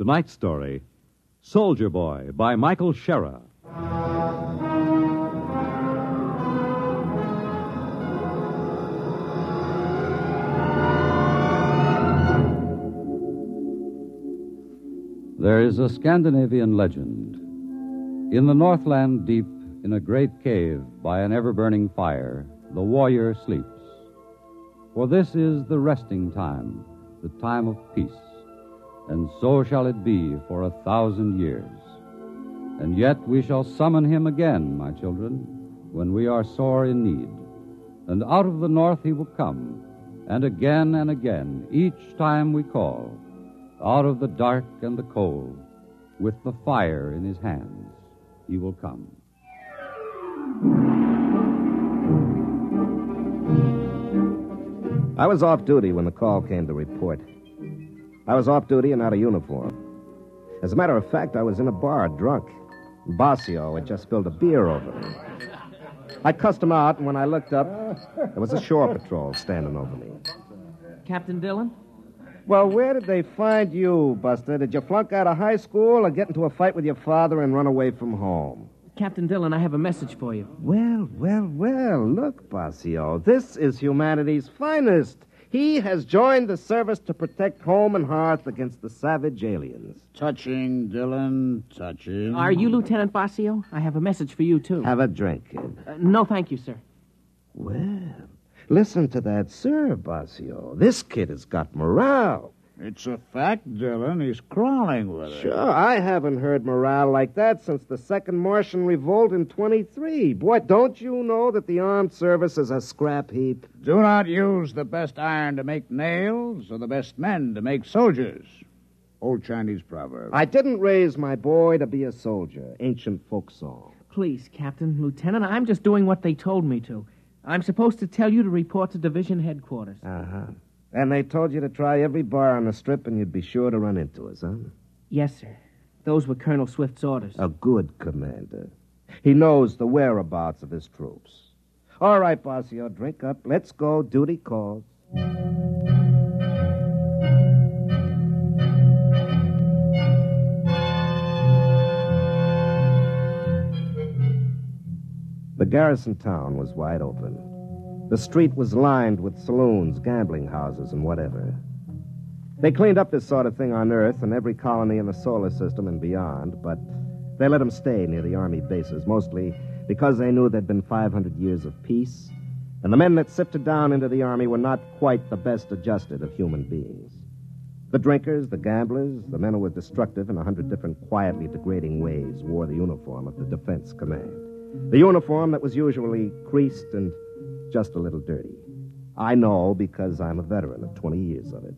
Tonight's story Soldier Boy by Michael Shaara. There is a Scandinavian legend. In the Northland deep, in a great cave by an ever burning fire, the warrior sleeps. For this is the resting time, the time of peace. And so shall it be for a thousand years. And yet we shall summon him again, my children, when we are sore in need. And out of the north he will come, and again and again, each time we call out of the dark and the cold, with the fire in his hands, he will come. I was off duty when the call came to report. I was off duty and out of uniform. As a matter of fact, I was in a bar drunk. Bossio had just spilled a beer over me. I cussed him out, and when I looked up, there was a shore patrol standing over me. Captain Dillon? Well, where did they find you, Buster? Did you flunk out of high school or get into a fight with your father and run away from home? Captain Dillon, I have a message for you. Well, well, well, look, Bossio. This is humanity's finest. He has joined the service to protect home and hearth against the savage aliens. Touching, Dillon, touching. Are you Lieutenant Bossio? I have a message for you, too. Have a drink, kid. Uh, no, thank you, sir. Well, listen to that, sir, Bossio. This kid has got morale. It's a fact, Dillon. He's crawling with it. Sure, I haven't heard morale like that since the Second Martian Revolt in 23. Boy, don't you know that the armed service is a scrap heap? Do not use the best iron to make nails or the best men to make soldiers. Old Chinese proverb. I didn't raise my boy to be a soldier. Ancient folk song. Please, Captain, Lieutenant, I'm just doing what they told me to. I'm supposed to tell you to report to division headquarters. Uh huh. And they told you to try every bar on the strip and you'd be sure to run into us, huh? Yes, sir. Those were Colonel Swift's orders. A good commander. He knows the whereabouts of his troops. All right, Bossio, drink up. Let's go. Duty calls. The garrison town was wide open. The street was lined with saloons, gambling houses, and whatever. They cleaned up this sort of thing on Earth and every colony in the solar system and beyond, but they let them stay near the Army bases, mostly because they knew there'd been 500 years of peace, and the men that sifted down into the Army were not quite the best adjusted of human beings. The drinkers, the gamblers, the men who were destructive in a hundred different quietly degrading ways wore the uniform of the Defense Command. The uniform that was usually creased and just a little dirty. I know because I'm a veteran of 20 years of it.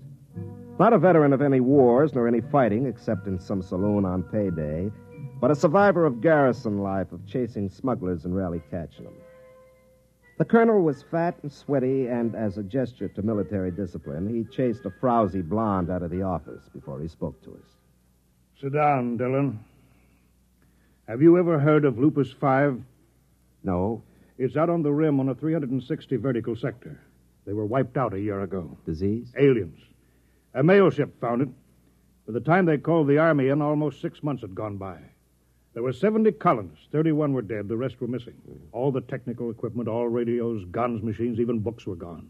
Not a veteran of any wars nor any fighting except in some saloon on payday, but a survivor of garrison life of chasing smugglers and rarely catching them. The colonel was fat and sweaty, and as a gesture to military discipline, he chased a frowsy blonde out of the office before he spoke to us. Sit down, Dillon. Have you ever heard of Lupus 5? No? It's out on the rim on a 360 vertical sector. They were wiped out a year ago. Disease? Aliens. A mail ship found it. By the time they called the Army in, almost six months had gone by. There were 70 colonists. 31 were dead. The rest were missing. All the technical equipment, all radios, guns, machines, even books were gone.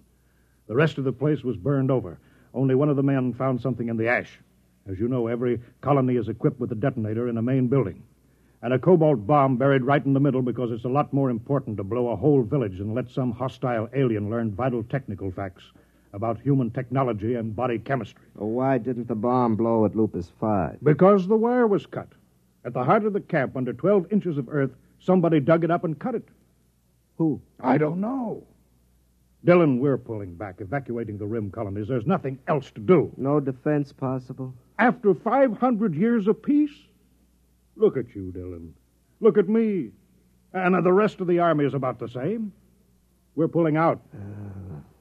The rest of the place was burned over. Only one of the men found something in the ash. As you know, every colony is equipped with a detonator in a main building. And a cobalt bomb buried right in the middle because it's a lot more important to blow a whole village than let some hostile alien learn vital technical facts about human technology and body chemistry. Well, why didn't the bomb blow at Lupus 5? Because the wire was cut. At the heart of the camp, under 12 inches of earth, somebody dug it up and cut it. Who? I don't know. Dillon, we're pulling back, evacuating the rim colonies. There's nothing else to do. No defense possible? After 500 years of peace? Look at you, Dillon. Look at me. And the rest of the army is about the same. We're pulling out. Uh,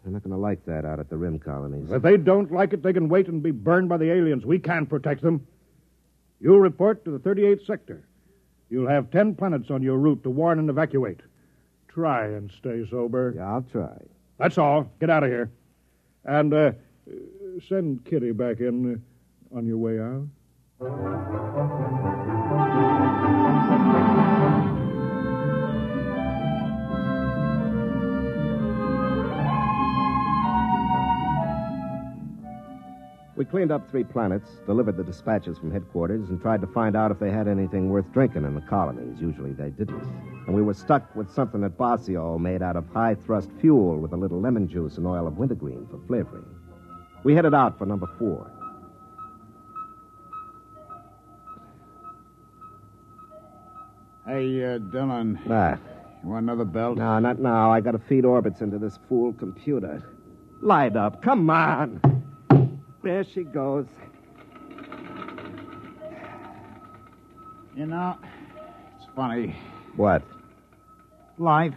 they're not going to like that out at the rim colonies. If they don't like it, they can wait and be burned by the aliens. We can't protect them. You'll report to the 38th sector. You'll have 10 planets on your route to warn and evacuate. Try and stay sober. Yeah, I'll try. That's all. Get out of here. And uh, send Kitty back in uh, on your way out. We cleaned up three planets, delivered the dispatches from headquarters, and tried to find out if they had anything worth drinking in the colonies. Usually they didn't. And we were stuck with something at Bossio made out of high thrust fuel with a little lemon juice and oil of wintergreen for flavoring. We headed out for number four. Hey, uh, Dillon. Ah. You want another belt? No, not now. I gotta feed orbits into this fool computer. Light up. Come on. There she goes. You know, it's funny. What? Life.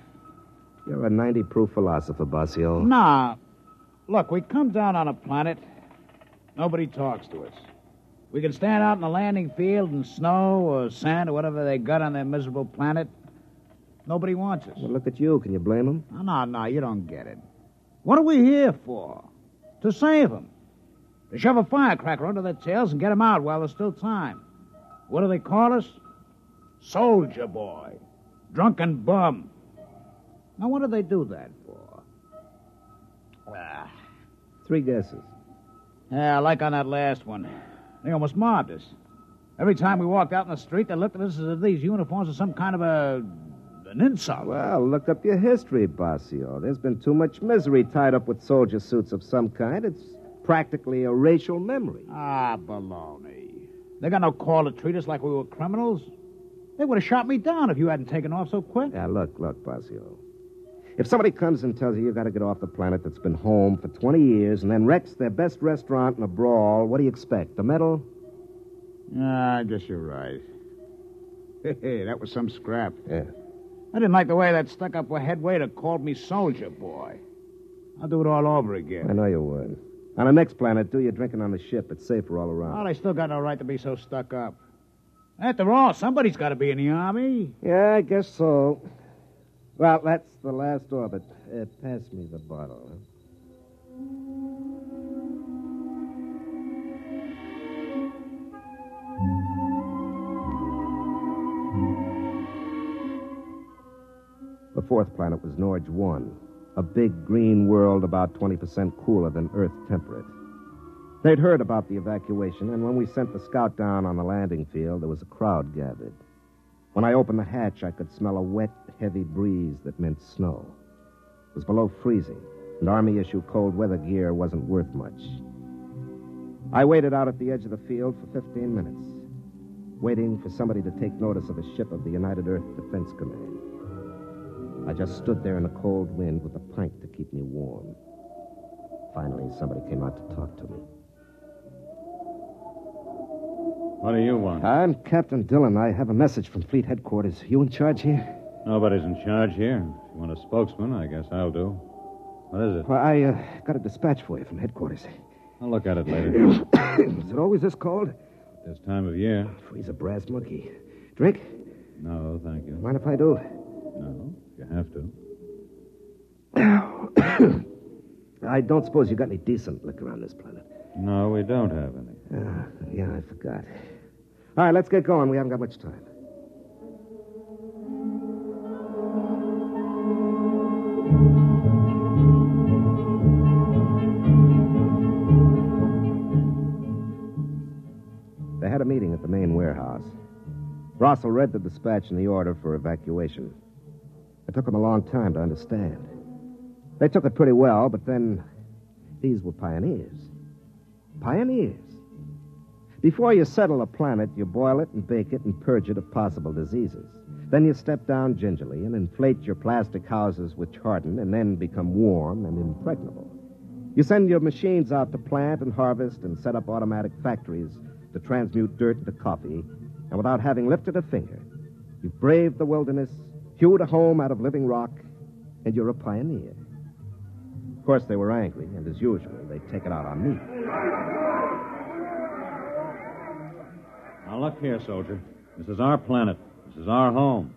You're a 90 proof philosopher, Bossio. Nah. Look, we come down on a planet. Nobody talks to us. We can stand out in the landing field in snow or sand or whatever they got on their miserable planet. Nobody wants us. Well, look at you. Can you blame them? No, no, no, you don't get it. What are we here for? To save them. Shove a firecracker under their tails and get them out while there's still time. What do they call us? Soldier boy. Drunken bum. Now, what do they do that for? Ah. Three guesses. Yeah, like on that last one. They almost mobbed us. Every time we walked out in the street, they looked at us as if these uniforms were some kind of a. an insult. Well, look up your history, Bossio. There's been too much misery tied up with soldier suits of some kind. It's practically a racial memory. Ah, baloney. They got no call to treat us like we were criminals. They would have shot me down if you hadn't taken off so quick. Yeah, look, look, Bossio. If somebody comes and tells you you've got to get off the planet that's been home for 20 years and then wrecks their best restaurant in a brawl, what do you expect? A medal? Ah, I guess you're right. Hey, that was some scrap. Yeah. I didn't like the way that stuck-up head waiter called me soldier boy. I'll do it all over again. I know you would. On the next planet, do your drinking on the ship. It's safer all around. Well, they still got no right to be so stuck up. After all, somebody's got to be in the army. Yeah, I guess so. Well, that's the last orbit. Uh, pass me the bottle. Huh? The fourth planet was Norge 1, a big green world about 20% cooler than Earth temperate. They'd heard about the evacuation, and when we sent the scout down on the landing field, there was a crowd gathered. When I opened the hatch, I could smell a wet, heavy breeze that meant snow. It was below freezing, and Army issue cold weather gear wasn't worth much. I waited out at the edge of the field for 15 minutes, waiting for somebody to take notice of a ship of the United Earth Defense Command. I just stood there in the cold wind with a pint to keep me warm. Finally, somebody came out to talk to me. What do you want? I'm Captain Dillon. I have a message from Fleet Headquarters. You in charge here? Nobody's in charge here. If you want a spokesman, I guess I'll do. What is it? Well, I uh, got a dispatch for you from headquarters. I'll look at it later. Is it always this cold? this time of year. Freeze a brass monkey. Drink? No, thank you. Mind if I do? No, you have to. I don't suppose you've got any decent liquor on this planet. No, we don't have any. Uh, yeah, I forgot. All right, let's get going. We haven't got much time. They had a meeting at the main warehouse. Russell read the dispatch and the order for evacuation. It took them a long time to understand. They took it pretty well, but then these were pioneers. Pioneers. Before you settle a planet, you boil it and bake it and purge it of possible diseases. Then you step down gingerly and inflate your plastic houses which harden and then become warm and impregnable. You send your machines out to plant and harvest and set up automatic factories to transmute dirt into coffee, and without having lifted a finger, you've braved the wilderness, hewed a home out of living rock, and you're a pioneer. Of course, they were angry, and as usual, they take it out on me. Now, look here, soldier. This is our planet. This is our home.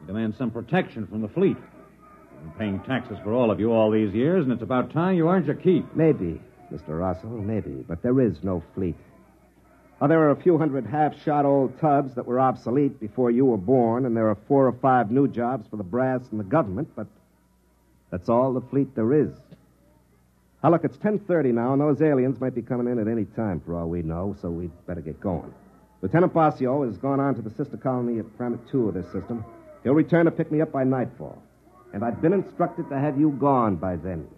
We demand some protection from the fleet. I've been paying taxes for all of you all these years, and it's about time you earned your keep. Maybe, Mr. Russell, maybe, but there is no fleet. There are a few hundred half shot old tubs that were obsolete before you were born, and there are four or five new jobs for the brass and the government, but that's all the fleet there is. Now, look, it's 10.30 now, and those aliens might be coming in at any time for all we know, so we'd better get going. Lieutenant Bossio has gone on to the sister colony at Planet 2 of this system. He'll return to pick me up by nightfall. And I've been instructed to have you gone by then.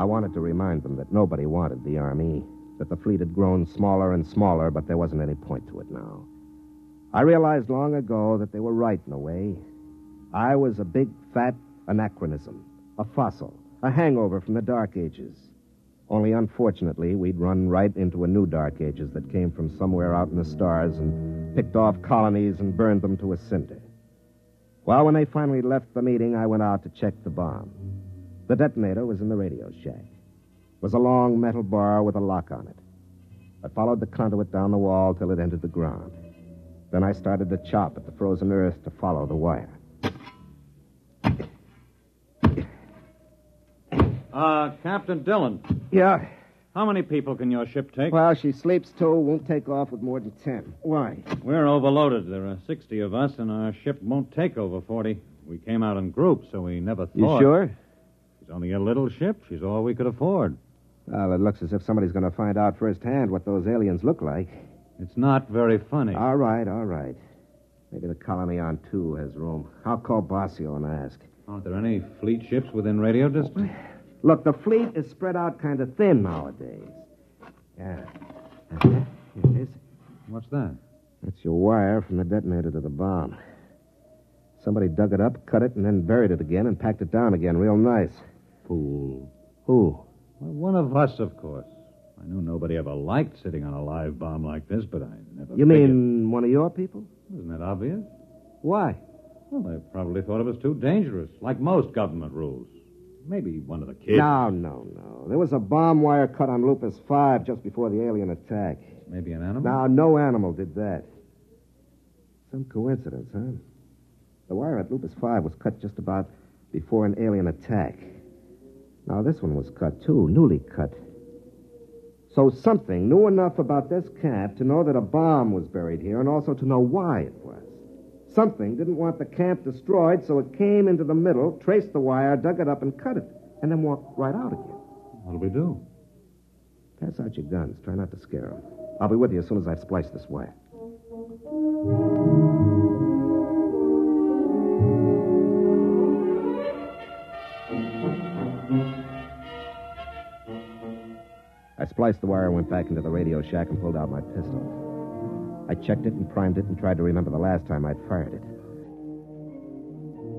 I wanted to remind them that nobody wanted the Army, that the fleet had grown smaller and smaller, but there wasn't any point to it now. I realized long ago that they were right in a way. I was a big, fat anachronism, a fossil, a hangover from the Dark Ages. Only unfortunately, we'd run right into a new Dark Ages that came from somewhere out in the stars and picked off colonies and burned them to a cinder. Well, when they finally left the meeting, I went out to check the bomb. The detonator was in the radio shack. It was a long metal bar with a lock on it. I followed the conduit down the wall till it entered the ground. Then I started to chop at the frozen earth to follow the wire. Uh, Captain Dillon, Yeah. how many people can your ship take? Well, she sleeps too, won't take off with more than ten. Why? We're overloaded. There are 60 of us, and our ship won't take over 40. We came out in groups, so we never You thought. sure? She's only a little ship. She's all we could afford. Well, it looks as if somebody's going to find out firsthand what those aliens look like. It's not very funny. All right, all right. Maybe the colony on two has room. I'll call Bossio and ask. Aren't there any fleet ships within radio distance? Look, the fleet is spread out kind of thin nowadays. Yeah. Here it is. What's that? That's your wire from the detonator to the bomb. Somebody dug it up, cut it, and then buried it again and packed it down again real nice. Fool. Who? Well, one of us, of course. I knew nobody ever liked sitting on a live bomb like this, but I never. You figured- mean one of your people? Isn't that obvious? Why? Well, they probably thought it was too dangerous, like most government rules. Maybe one of the kids. No, no, no. There was a bomb wire cut on Lupus 5 just before the alien attack. Maybe an animal. Now, no animal did that. Some coincidence, huh? The wire at Lupus 5 was cut just about before an alien attack. Now, this one was cut, too, newly cut. So, something knew enough about this camp to know that a bomb was buried here and also to know why it was. Something didn't want the camp destroyed, so it came into the middle, traced the wire, dug it up, and cut it, and then walked right out again. What'll we do? Pass out your guns. Try not to scare them. I'll be with you as soon as I've spliced this wire. I spliced the wire and went back into the radio shack and pulled out my pistol. I checked it and primed it and tried to remember the last time I'd fired it.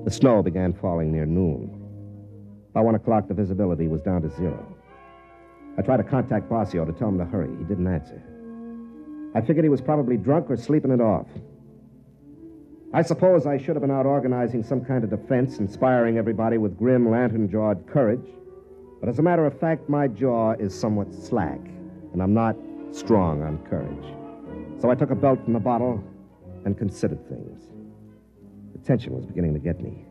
The snow began falling near noon. By one o'clock, the visibility was down to zero. I tried to contact Bossio to tell him to hurry. He didn't answer. I figured he was probably drunk or sleeping it off. I suppose I should have been out organizing some kind of defense, inspiring everybody with grim, lantern jawed courage. But as a matter of fact, my jaw is somewhat slack, and I'm not strong on courage. So I took a belt from the bottle and considered things. The tension was beginning to get me.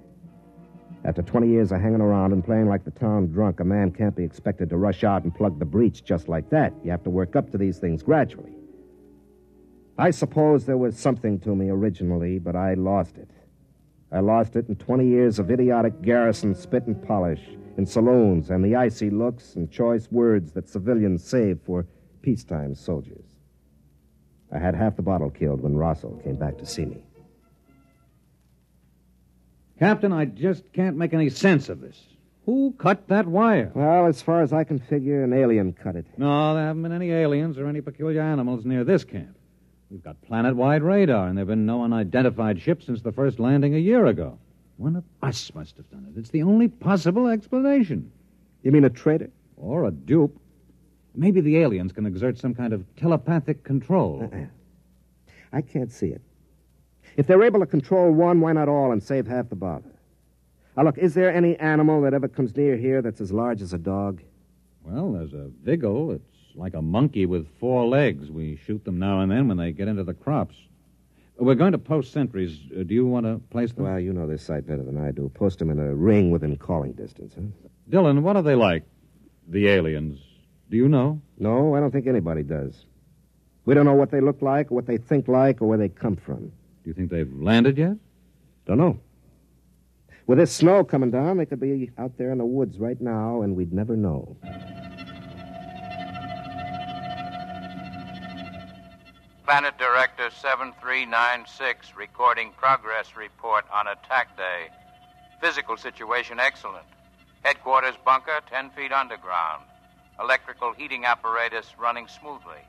After 20 years of hanging around and playing like the town drunk, a man can't be expected to rush out and plug the breach just like that. You have to work up to these things gradually. I suppose there was something to me originally, but I lost it. I lost it in 20 years of idiotic garrison spit and polish in saloons and the icy looks and choice words that civilians save for peacetime soldiers. I had half the bottle killed when Russell came back to see me. Captain, I just can't make any sense of this. Who cut that wire? Well, as far as I can figure, an alien cut it. No, there haven't been any aliens or any peculiar animals near this camp. We've got planet wide radar, and there have been no unidentified ships since the first landing a year ago. One of us must have done it. It's the only possible explanation. You mean a traitor? Or a dupe. Maybe the aliens can exert some kind of telepathic control. Uh-uh. I can't see it. If they're able to control one, why not all and save half the bother? Now, look, is there any animal that ever comes near here that's as large as a dog? Well, there's a vigil. It's like a monkey with four legs. We shoot them now and then when they get into the crops. We're going to post sentries. Uh, do you want to place them? Well, you know this site better than I do. Post them in a ring within calling distance, huh? Dillon, what are they like? The aliens. Do you know? No, I don't think anybody does. We don't know what they look like, or what they think like, or where they come from. Do you think they've landed yet? Don't know. With this snow coming down, they could be out there in the woods right now, and we'd never know. Planet Director 7396 recording progress report on attack day. Physical situation excellent. Headquarters bunker 10 feet underground. Electrical heating apparatus running smoothly.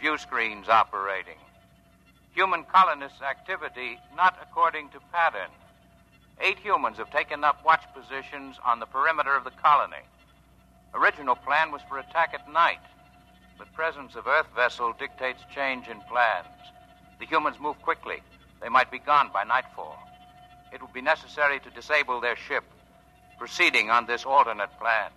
View screens operating. Human colonists' activity not according to pattern. Eight humans have taken up watch positions on the perimeter of the colony. Original plan was for attack at night, but presence of Earth vessel dictates change in plans. The humans move quickly. They might be gone by nightfall. It will be necessary to disable their ship, proceeding on this alternate plan.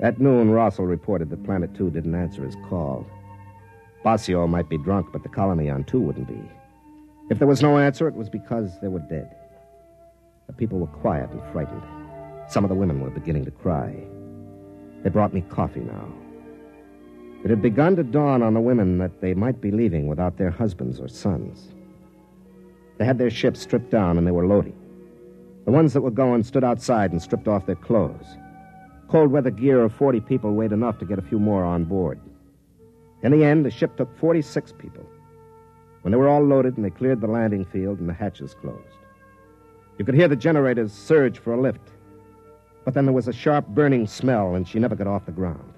At noon, Russell reported that Planet 2 didn't answer his call. Bossio might be drunk, but the colony on 2 wouldn't be. If there was no answer, it was because they were dead. The people were quiet and frightened. Some of the women were beginning to cry. They brought me coffee now. It had begun to dawn on the women that they might be leaving without their husbands or sons. They had their ships stripped down and they were loading. The ones that were going stood outside and stripped off their clothes. Cold weather gear of 40 people weighed enough to get a few more on board. In the end, the ship took 46 people. When they were all loaded and they cleared the landing field and the hatches closed, you could hear the generators surge for a lift. But then there was a sharp burning smell, and she never got off the ground.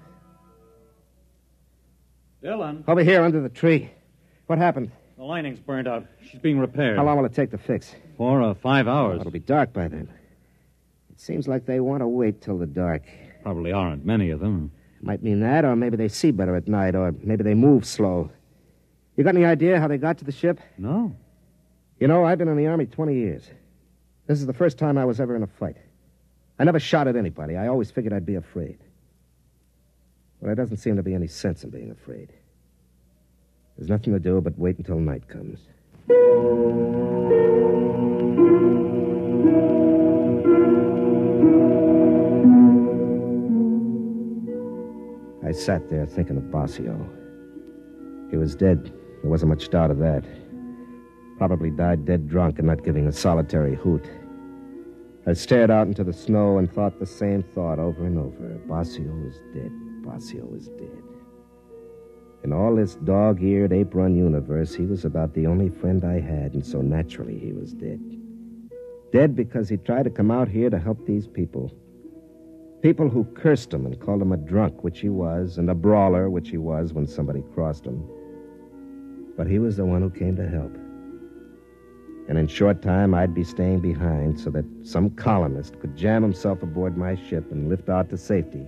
Dillon. Over here under the tree. What happened? The lining's burned out. She's being repaired. How long will it take to fix? Four or five hours. It'll be dark by then. It seems like they want to wait till the dark. Probably aren't many of them. Might mean that, or maybe they see better at night, or maybe they move slow. You got any idea how they got to the ship? No. You know, I've been in the Army 20 years. This is the first time I was ever in a fight. I never shot at anybody. I always figured I'd be afraid. But there doesn't seem to be any sense in being afraid. There's nothing to do but wait until night comes. I sat there thinking of Bossio. He was dead. There wasn't much doubt of that. Probably died dead drunk and not giving a solitary hoot. I stared out into the snow and thought the same thought over and over. Bossio is dead. Bossio is dead. In all this dog eared, ape run universe, he was about the only friend I had, and so naturally he was dead. Dead because he tried to come out here to help these people. People who cursed him and called him a drunk, which he was, and a brawler, which he was when somebody crossed him. But he was the one who came to help. And in short time, I'd be staying behind so that some colonist could jam himself aboard my ship and lift out to safety.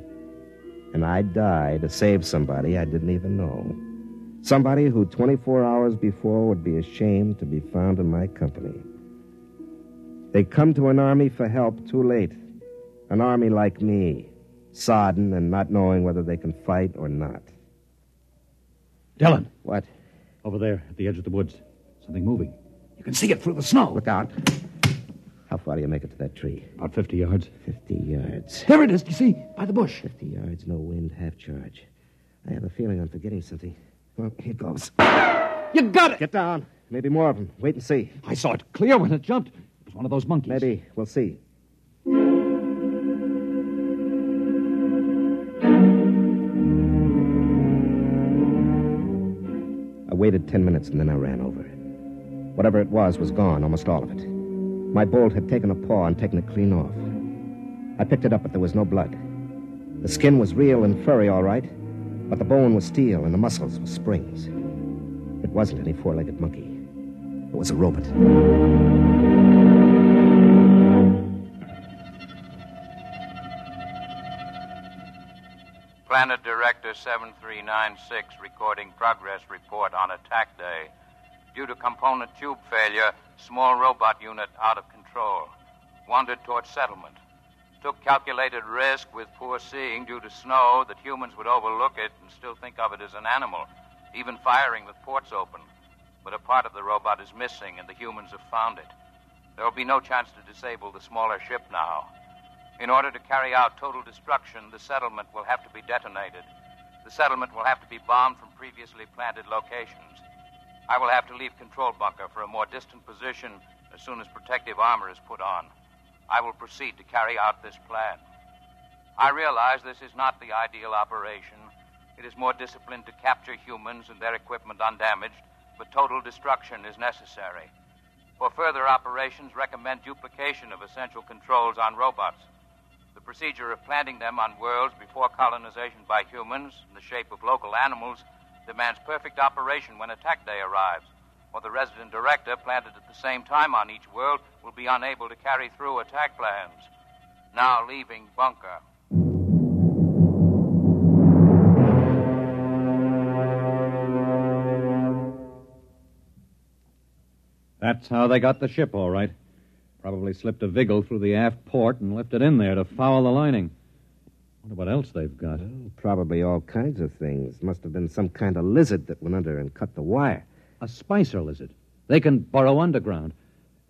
And I'd die to save somebody I didn't even know. Somebody who 24 hours before would be ashamed to be found in my company. They come to an army for help too late. An army like me, sodden and not knowing whether they can fight or not. Dillon. What? Over there at the edge of the woods. Something moving. You can see it through the snow. Look out. How far do you make it to that tree? About 50 yards. 50 yards. There it is, you see, by the bush. 50 yards, no wind, half charge. I have a feeling I'm forgetting something. Well, here goes. You got it! Get down. Maybe more of them. Wait and see. I saw it clear when it jumped. It was one of those monkeys. Maybe. We'll see. I waited ten minutes and then I ran over. Whatever it was was gone, almost all of it. My bolt had taken a paw and taken it clean off. I picked it up, but there was no blood. The skin was real and furry, all right, but the bone was steel and the muscles were springs. It wasn't any four legged monkey, it was a robot. Planet Director 7396 recording progress report on attack day. Due to component tube failure, small robot unit out of control. Wandered toward settlement. Took calculated risk with poor seeing due to snow that humans would overlook it and still think of it as an animal, even firing with ports open. But a part of the robot is missing, and the humans have found it. There will be no chance to disable the smaller ship now. In order to carry out total destruction, the settlement will have to be detonated. The settlement will have to be bombed from previously planted locations. I will have to leave control bunker for a more distant position as soon as protective armor is put on. I will proceed to carry out this plan. I realize this is not the ideal operation. It is more disciplined to capture humans and their equipment undamaged, but total destruction is necessary. For further operations, recommend duplication of essential controls on robots. The procedure of planting them on worlds before colonization by humans, in the shape of local animals, demands perfect operation when attack day arrives, or the resident director planted at the same time on each world will be unable to carry through attack plans. Now leaving bunker. That's how they got the ship, all right. Probably slipped a vigil through the aft port and left it in there to foul the lining. Wonder what else they've got. Probably all kinds of things. Must have been some kind of lizard that went under and cut the wire. A spicer lizard. They can burrow underground.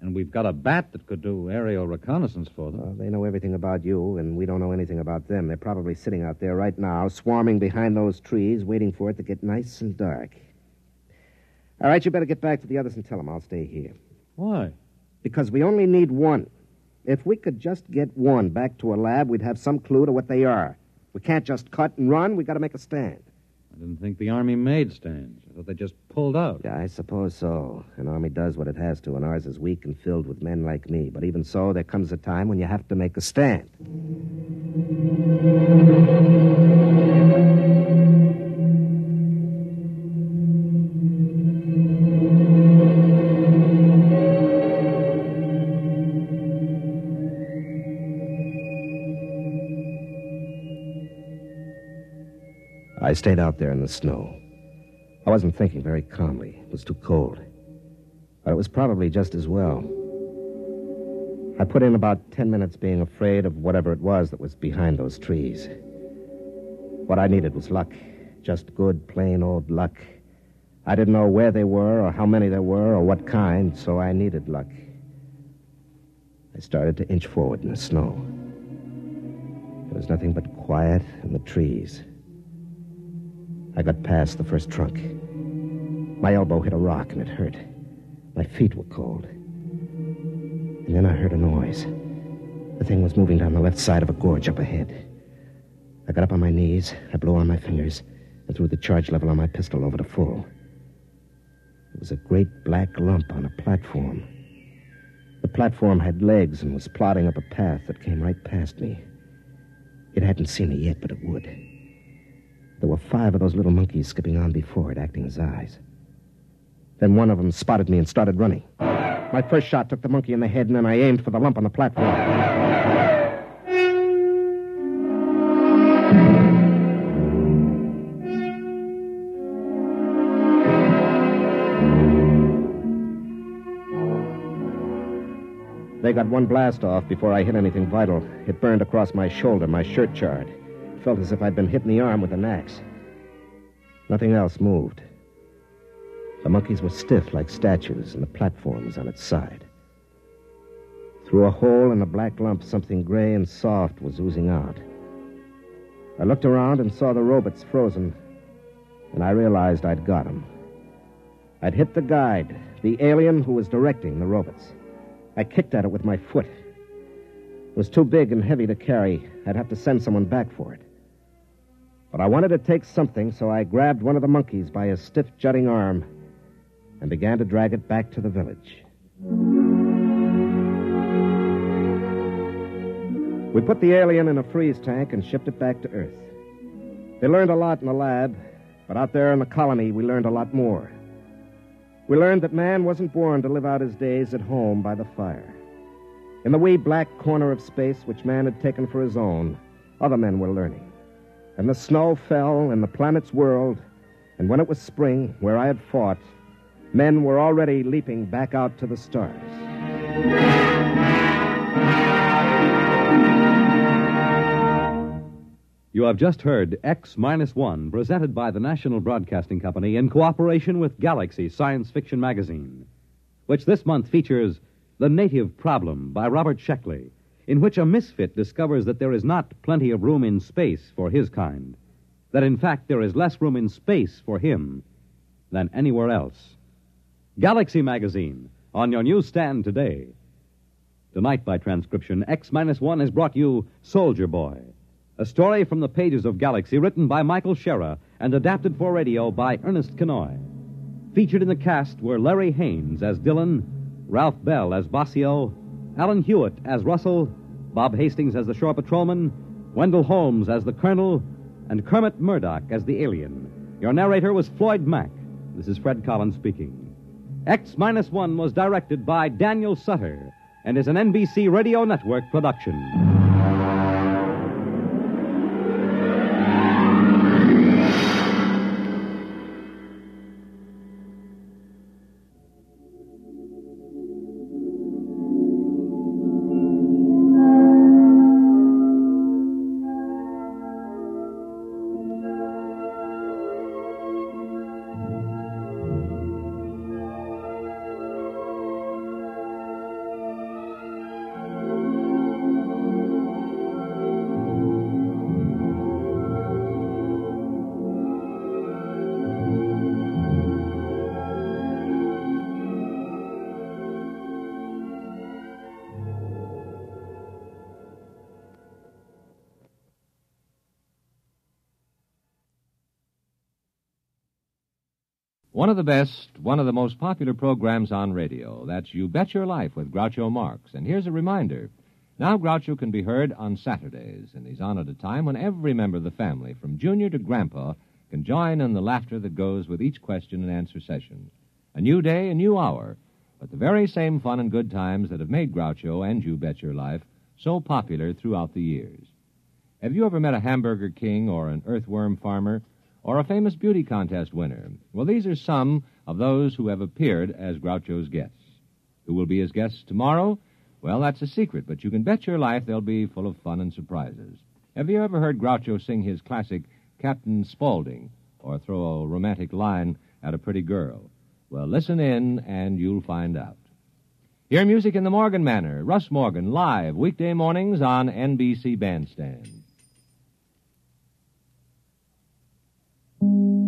And we've got a bat that could do aerial reconnaissance for them. Well, they know everything about you, and we don't know anything about them. They're probably sitting out there right now, swarming behind those trees, waiting for it to get nice and dark. All right, you better get back to the others and tell them I'll stay here. Why? Because we only need one. If we could just get one back to a lab, we'd have some clue to what they are. We can't just cut and run. We got to make a stand. I didn't think the Army made stands. I thought they just pulled out. Yeah, I suppose so. An army does what it has to, and ours is weak and filled with men like me. But even so, there comes a time when you have to make a stand. I stayed out there in the snow. I wasn't thinking very calmly. It was too cold. But it was probably just as well. I put in about ten minutes being afraid of whatever it was that was behind those trees. What I needed was luck. Just good, plain old luck. I didn't know where they were, or how many there were, or what kind, so I needed luck. I started to inch forward in the snow. There was nothing but quiet and the trees. I got past the first trunk. My elbow hit a rock and it hurt. My feet were cold. And then I heard a noise. The thing was moving down the left side of a gorge up ahead. I got up on my knees, I blew on my fingers, and threw the charge level on my pistol over to full. It was a great black lump on a platform. The platform had legs and was plodding up a path that came right past me. It hadn't seen me yet, but it would. There were five of those little monkeys skipping on before it, acting as eyes. Then one of them spotted me and started running. My first shot took the monkey in the head, and then I aimed for the lump on the platform. They got one blast off before I hit anything vital. It burned across my shoulder, my shirt charred. Felt as if I'd been hit in the arm with an axe. Nothing else moved. The monkeys were stiff like statues, and the platform was on its side. Through a hole in the black lump, something gray and soft was oozing out. I looked around and saw the robots frozen, and I realized I'd got him. I'd hit the guide, the alien who was directing the robots. I kicked at it with my foot. It was too big and heavy to carry. I'd have to send someone back for it. But I wanted to take something, so I grabbed one of the monkeys by his stiff, jutting arm and began to drag it back to the village. We put the alien in a freeze tank and shipped it back to Earth. They learned a lot in the lab, but out there in the colony, we learned a lot more. We learned that man wasn't born to live out his days at home by the fire. In the wee black corner of space which man had taken for his own, other men were learning. And the snow fell and the planet's whirled. and when it was spring, where I had fought, men were already leaping back out to the stars. You have just heard X Minus One, presented by the National Broadcasting Company in cooperation with Galaxy Science Fiction Magazine, which this month features The Native Problem by Robert Sheckley, in which a misfit discovers that there is not plenty of room in space for his kind, that in fact there is less room in space for him than anywhere else. Galaxy Magazine, on your newsstand today. Tonight, by transcription, X Minus One has brought you Soldier Boy. A story from the pages of Galaxy written by Michael Shaara and adapted for radio by Ernest Kinoy. Featured in the cast were Larry Haines as Dillon, Ralph Bell as Bossio, Alan Hewitt as Russell, Bob Hastings as the shore patrolman, Wendell Holmes as the colonel, and Kermit Murdock as the alien. Your narrator was Floyd Mack. This is Fred Collins speaking. X Minus One was directed by Daniel Sutter and is an NBC Radio Network production. One of the best, one of the most popular programs on radio. That's You Bet Your Life with Groucho Marx. And here's a reminder. Now Groucho can be heard on Saturdays, and he's on at a time when every member of the family, from Junior to Grandpa, can join in the laughter that goes with each question and answer session. A new day, a new hour, but the very same fun and good times that have made Groucho and You Bet Your Life so popular throughout the years. Have you ever met a hamburger king or an earthworm farmer or a famous beauty contest winner? Well, these are some of those who have appeared as Groucho's guests. Who will be his guests tomorrow? Well, that's a secret, but you can bet your life they'll be full of fun and surprises. Have you ever heard Groucho sing his classic Captain Spaulding or throw a romantic line at a pretty girl? Well, listen in and you'll find out. Hear music in the Morgan Manor. Russ Morgan, live, weekday mornings on NBC Bandstand. thank you